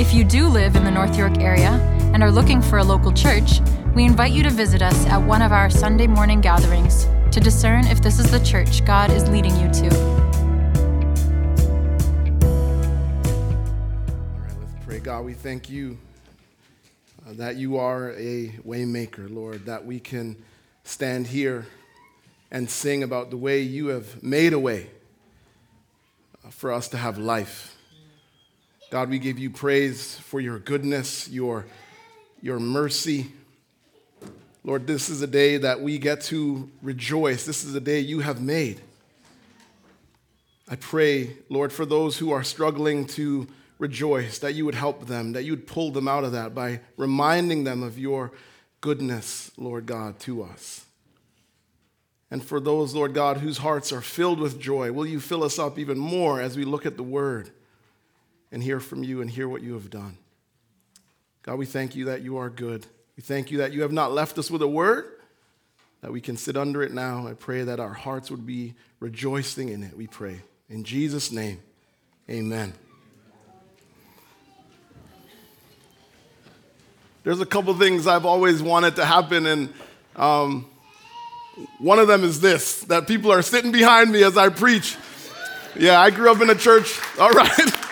If you do live in the North York area and are looking for a local church, we invite you to visit us at one of our Sunday morning gatherings to discern if this is the church God is leading you to. All right, let's pray. God, we thank you uh, that you are a waymaker, Lord, that we can stand here and sing about the way you have made a way uh, for us to have life. God, we give you praise for your goodness, your, your mercy. Lord, this is a day that we get to rejoice. This is a day you have made. I pray, Lord, for those who are struggling to rejoice, that you would help them, that you would pull them out of that by reminding them of your goodness, Lord God, to us. And for those, Lord God, whose hearts are filled with joy, will you fill us up even more as we look at the word and hear from you and hear what you have done? God, we thank you that you are good. We thank you that you have not left us with a word, that we can sit under it now. I pray that our hearts would be rejoicing in it, we pray. In Jesus' name, amen. There's a couple things I've always wanted to happen, and um, one of them is this that people are sitting behind me as I preach. Yeah, I grew up in a church, all right.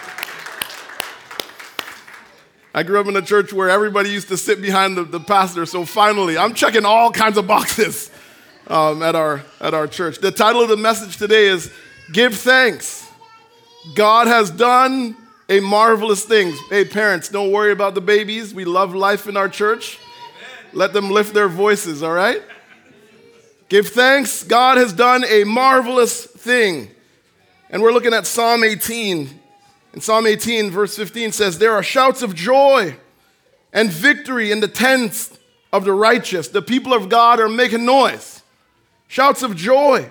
I grew up in a church where everybody used to sit behind the, the pastor, so finally, I'm checking all kinds of boxes um, at, our, at our church. The title of the message today is Give Thanks. God has done a marvelous thing. Hey, parents, don't worry about the babies. We love life in our church. Let them lift their voices, all right? Give thanks. God has done a marvelous thing. And we're looking at Psalm 18. And Psalm 18, verse 15 says, There are shouts of joy and victory in the tents of the righteous. The people of God are making noise. Shouts of joy.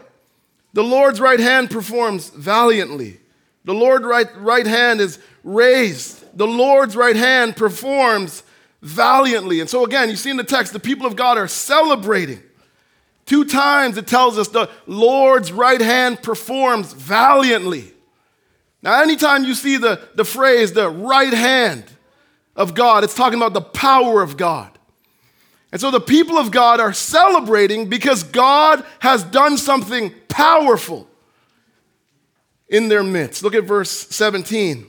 The Lord's right hand performs valiantly. The Lord's right, right hand is raised. The Lord's right hand performs valiantly. And so, again, you see in the text, the people of God are celebrating. Two times it tells us the Lord's right hand performs valiantly. Now, anytime you see the, the phrase, the right hand of God, it's talking about the power of God. And so the people of God are celebrating because God has done something powerful in their midst. Look at verse 17.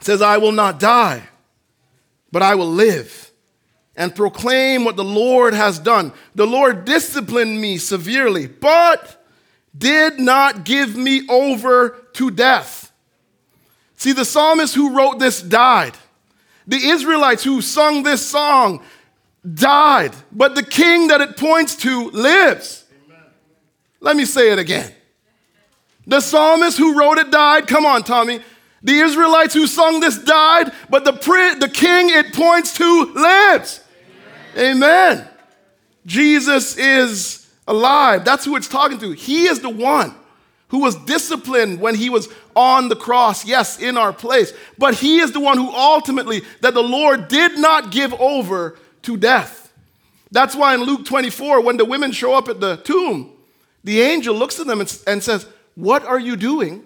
It says, I will not die, but I will live and proclaim what the Lord has done. The Lord disciplined me severely, but did not give me over to death. See, the psalmist who wrote this died. The Israelites who sung this song died, but the king that it points to lives. Amen. Let me say it again. The psalmist who wrote it died. Come on, Tommy. The Israelites who sung this died, but the, the king it points to lives. Amen. Amen. Jesus is alive. That's who it's talking to. He is the one who was disciplined when he was on the cross, yes, in our place. But he is the one who ultimately, that the Lord did not give over to death. That's why in Luke 24, when the women show up at the tomb, the angel looks at them and, says, What are you doing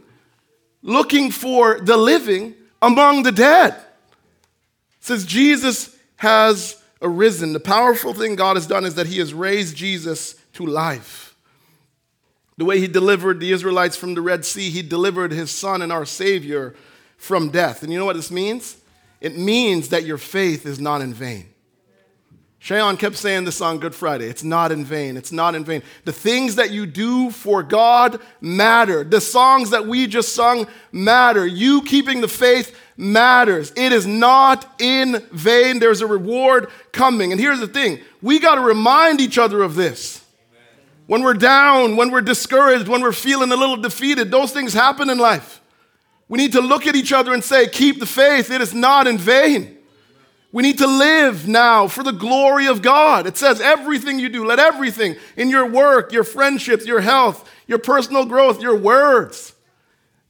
looking for the living among the dead? Says, Jesus has arisen. The powerful thing God has done is that he has raised Jesus to life. The way he delivered the Israelites from the Red Sea, he delivered his son and our Savior from death. And you know what this means? It means that your faith is not in vain. Shayon kept saying this on Good Friday. It's not in vain. It's not in vain. The things that you do for God matter. The songs that we just sung matter. You keeping the faith matters. It is not in vain. There's a reward coming. And here's the thing we got to remind each other of this. When we're down, when we're discouraged, when we're feeling a little defeated, those things happen in life. We need to look at each other and say, Keep the faith, it is not in vain. We need to live now for the glory of God. It says, Everything you do, let everything in your work, your friendships, your health, your personal growth, your words,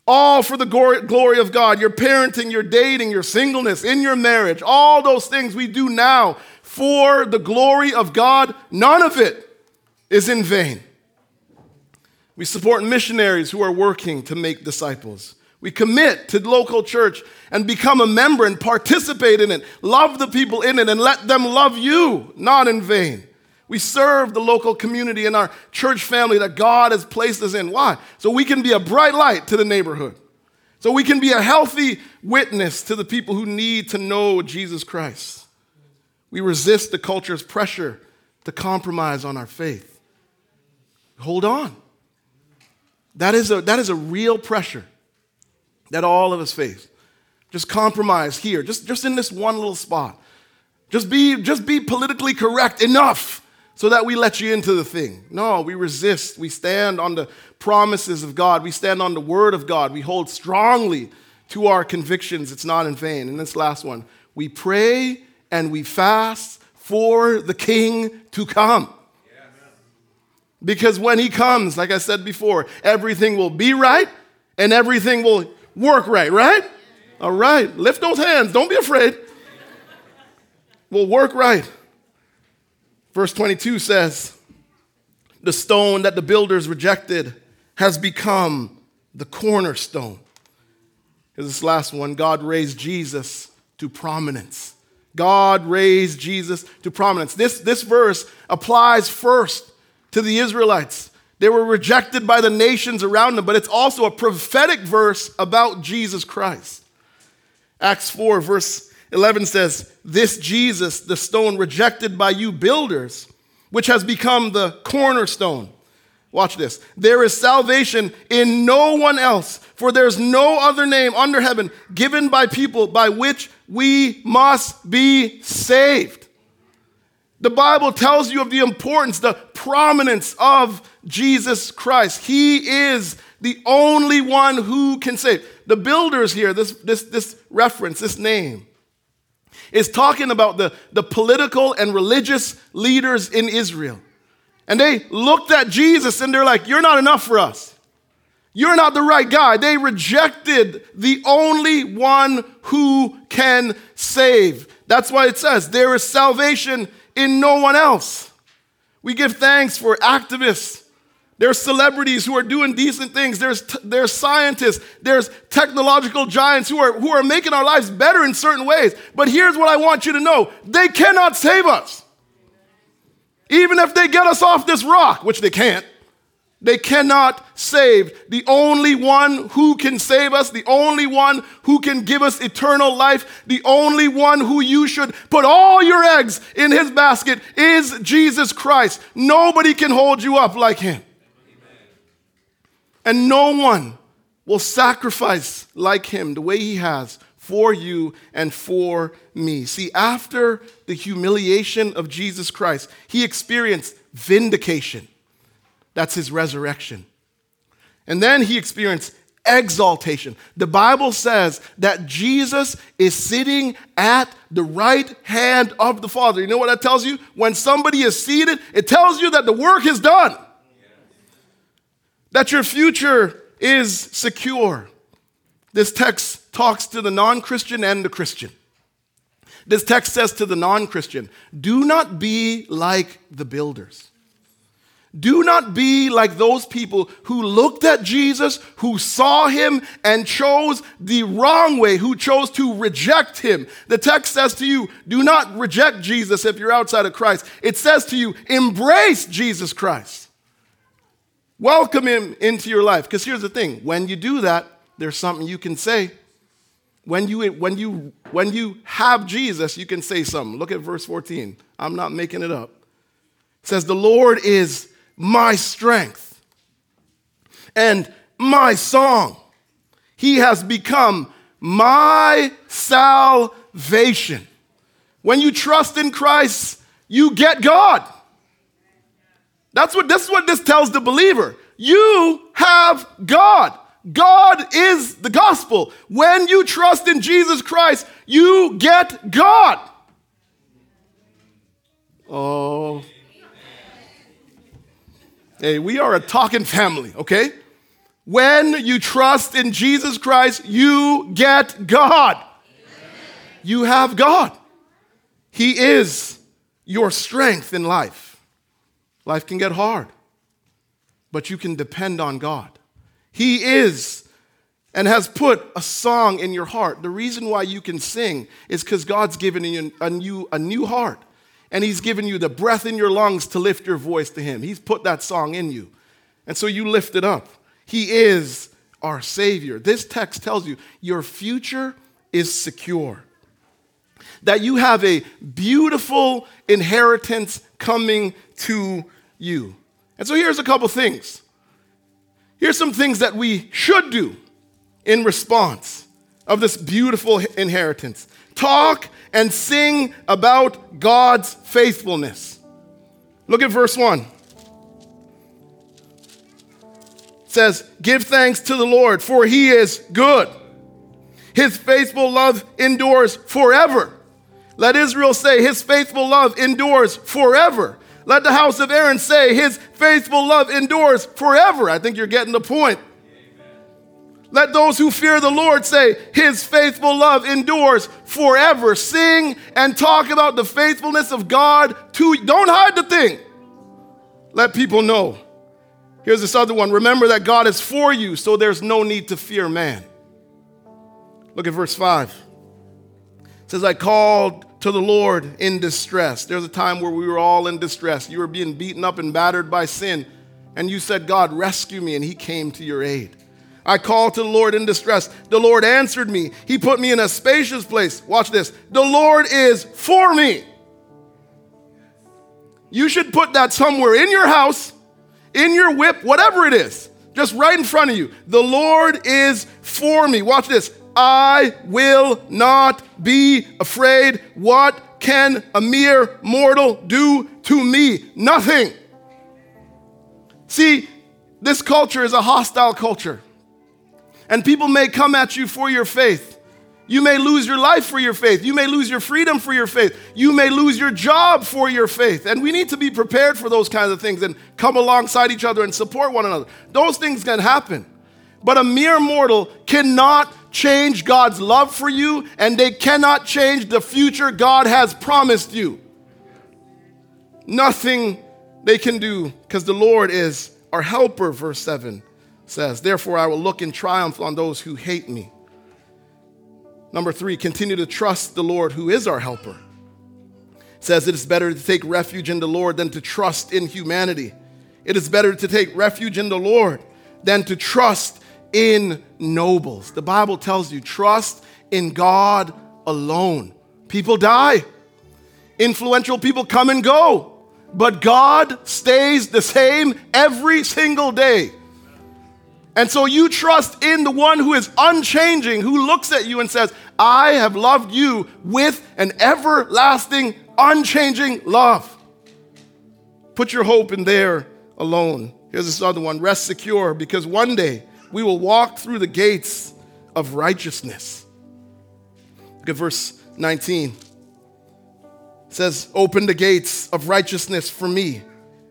all for the glory of God. Your parenting, your dating, your singleness, in your marriage, all those things we do now for the glory of God, none of it is in vain. We support missionaries who are working to make disciples. We commit to local church and become a member and participate in it. Love the people in it and let them love you, not in vain. We serve the local community and our church family that God has placed us in. Why? So we can be a bright light to the neighborhood. So we can be a healthy witness to the people who need to know Jesus Christ. We resist the culture's pressure to compromise on our faith. Hold on. That is a, that is a real pressure that all of us face. Just compromise here, just, just in this one little spot. Just be, just be politically correct enough so that we let you into the thing. No, we resist. We stand on the promises of God. We stand on the word of God. We hold strongly to our convictions. It's not in vain. And this last one we pray and we fast for the king to come. Because when he comes, like I said before, everything will be right and everything will work right, right? All right. Lift those hands. Don't be afraid. We'll work right. Verse 22 says, The stone that the builders rejected has become the cornerstone. Here's this last one God raised Jesus to prominence. God raised Jesus to prominence. This, this verse applies first to the Israelites. They were rejected by the nations around them, but it's also a prophetic verse about Jesus Christ. Acts 4, verse 11 says, This Jesus, the stone rejected by you builders, which has become the cornerstone. Watch this. There is salvation in no one else, for there's no other name under heaven given by people by which we must be saved. The Bible tells you of the importance, the prominence of Jesus Christ. He is the only one who can save. The builders here, this, this, this reference, this name, is talking about the, the political and religious leaders in Israel. And they looked at Jesus and they're like, You're not enough for us. You're not the right guy. They rejected the only one who can save. That's why it says, There is salvation in no one else. We give thanks for activists. There's celebrities who are doing decent things. There's, t- there's scientists. There's technological giants who are, who are making our lives better in certain ways. But here's what I want you to know they cannot save us. Even if they get us off this rock, which they can't, they cannot save. The only one who can save us, the only one who can give us eternal life, the only one who you should put all your eggs in his basket is Jesus Christ. Nobody can hold you up like him. And no one will sacrifice like him the way he has for you and for me. See, after the humiliation of Jesus Christ, he experienced vindication that's his resurrection. And then he experienced exaltation. The Bible says that Jesus is sitting at the right hand of the Father. You know what that tells you? When somebody is seated, it tells you that the work is done, that your future is secure. This text talks to the non Christian and the Christian. This text says to the non Christian, do not be like the builders. Do not be like those people who looked at Jesus, who saw him and chose the wrong way, who chose to reject him. The text says to you, do not reject Jesus if you're outside of Christ. It says to you, embrace Jesus Christ. Welcome him into your life. Because here's the thing when you do that, there's something you can say. When you, when, you, when you have Jesus, you can say something. Look at verse 14. I'm not making it up. It says, The Lord is my strength and my song. He has become my salvation. When you trust in Christ, you get God. That's what this is what this tells the believer. You have God. God is the gospel. When you trust in Jesus Christ, you get God. Oh. Hey, we are a talking family, okay? When you trust in Jesus Christ, you get God. You have God. He is your strength in life. Life can get hard, but you can depend on God. He is and has put a song in your heart. The reason why you can sing is because God's given you a new, a new heart, and He's given you the breath in your lungs to lift your voice to Him. He's put that song in you. And so you lift it up. He is our Savior. This text tells you your future is secure, that you have a beautiful inheritance coming to you. And so here's a couple things. Here's some things that we should do in response of this beautiful inheritance talk and sing about God's faithfulness. Look at verse 1. It says, Give thanks to the Lord, for he is good. His faithful love endures forever. Let Israel say, His faithful love endures forever. Let the house of Aaron say, His faithful love endures forever. I think you're getting the point. Let those who fear the Lord say, His faithful love endures forever. Sing and talk about the faithfulness of God to don't hide the thing. Let people know Here's this other one. Remember that God is for you, so there's no need to fear man. Look at verse 5. It says, I called to the Lord in distress. There's a time where we were all in distress. You were being beaten up and battered by sin, and you said, God, rescue me, and He came to your aid. I called to the Lord in distress. The Lord answered me. He put me in a spacious place. Watch this. The Lord is for me. You should put that somewhere in your house in your whip, whatever it is, just right in front of you. The Lord is for me. Watch this. I will not be afraid. What can a mere mortal do to me? Nothing. See, this culture is a hostile culture. And people may come at you for your faith. You may lose your life for your faith. You may lose your freedom for your faith. You may lose your job for your faith. And we need to be prepared for those kinds of things and come alongside each other and support one another. Those things can happen. But a mere mortal cannot change God's love for you, and they cannot change the future God has promised you. Nothing they can do because the Lord is our helper, verse 7 says. Therefore, I will look in triumph on those who hate me. Number three, continue to trust the Lord who is our helper. It says it is better to take refuge in the Lord than to trust in humanity. It is better to take refuge in the Lord than to trust in nobles. The Bible tells you trust in God alone. People die, influential people come and go, but God stays the same every single day. And so you trust in the one who is unchanging, who looks at you and says, I have loved you with an everlasting, unchanging love. Put your hope in there alone. Here's this other one rest secure because one day we will walk through the gates of righteousness. Look at verse 19. It says, Open the gates of righteousness for me.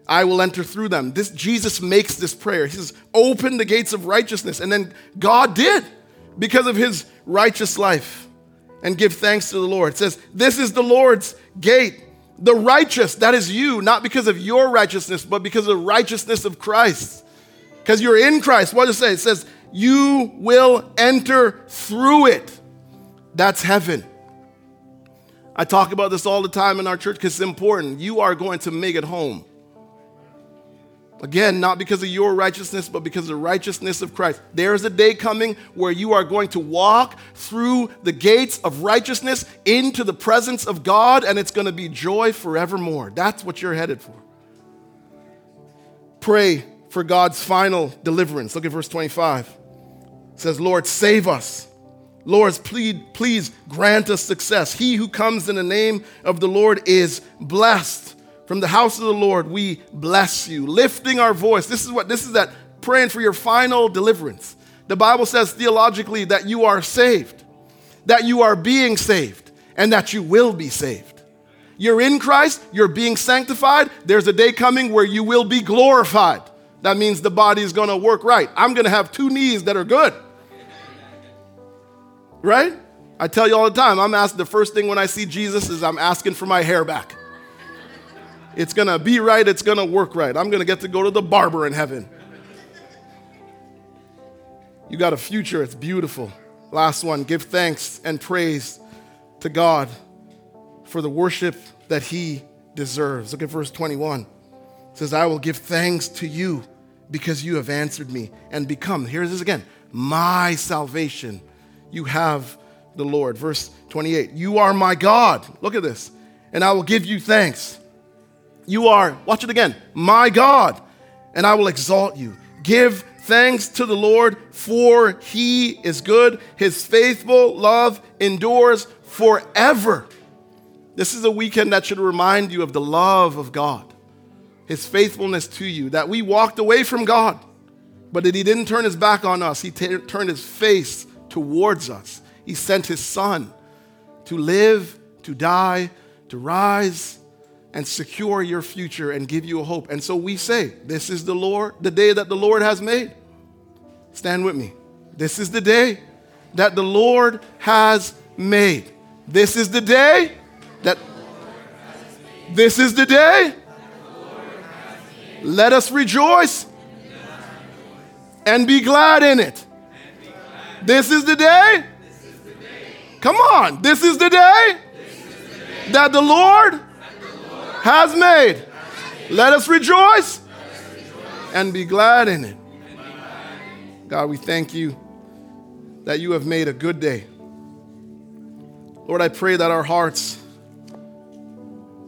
I will enter through them. This Jesus makes this prayer. He says, "Open the gates of righteousness." And then God did because of his righteous life. And give thanks to the Lord. It says, "This is the Lord's gate." The righteous, that is you, not because of your righteousness, but because of the righteousness of Christ. Because you're in Christ. What does it say? It says, "You will enter through it." That's heaven. I talk about this all the time in our church because it's important. You are going to make it home. Again, not because of your righteousness, but because of the righteousness of Christ. There is a day coming where you are going to walk through the gates of righteousness into the presence of God, and it's going to be joy forevermore. That's what you're headed for. Pray for God's final deliverance. Look at verse 25. It says, Lord, save us. Lord, please, please grant us success. He who comes in the name of the Lord is blessed. From the house of the Lord, we bless you, lifting our voice. This is what this is that praying for your final deliverance The Bible says theologically that you are saved, that you are being saved, and that you will be saved. You're in Christ, you're being sanctified. There's a day coming where you will be glorified. That means the body is going to work right. I'm going to have two knees that are good. Right? I tell you all the time, I'm asking the first thing when I see Jesus is I'm asking for my hair back. It's going to be right, it's going to work right. I'm going to get to go to the barber in heaven. You got a future, it's beautiful. Last one give thanks and praise to God for the worship that He deserves. Look at verse 21. It says, I will give thanks to you because you have answered me and become, here's this again, my salvation. You have the Lord. Verse 28 You are my God. Look at this. And I will give you thanks. You are, watch it again, my God, and I will exalt you. Give thanks to the Lord, for he is good. His faithful love endures forever. This is a weekend that should remind you of the love of God, his faithfulness to you, that we walked away from God, but that he didn't turn his back on us. He t- turned his face towards us. He sent his son to live, to die, to rise, and secure your future and give you a hope. And so we say, This is the Lord, the day that the Lord has made. Stand with me. This is the day that the Lord has made. This is the day that this is the day. Let us rejoice and be glad in it. This is the day. Come on. This is the day that the Lord has made. Let us rejoice and be glad in it. God, we thank you that you have made a good day. Lord, I pray that our hearts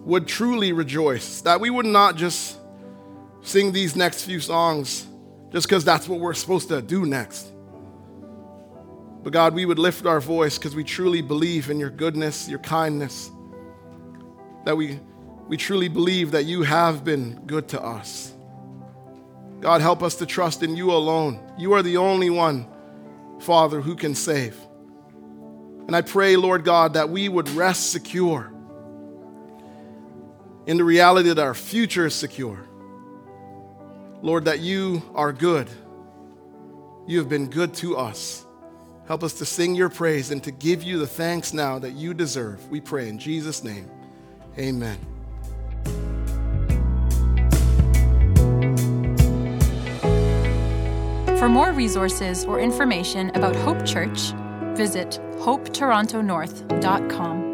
would truly rejoice, that we would not just sing these next few songs just because that's what we're supposed to do next. But God, we would lift our voice because we truly believe in your goodness, your kindness, that we, we truly believe that you have been good to us. God, help us to trust in you alone. You are the only one, Father, who can save. And I pray, Lord God, that we would rest secure in the reality that our future is secure. Lord, that you are good. You have been good to us. Help us to sing your praise and to give you the thanks now that you deserve. We pray in Jesus' name. Amen. For more resources or information about Hope Church, visit hopetorontonorth.com.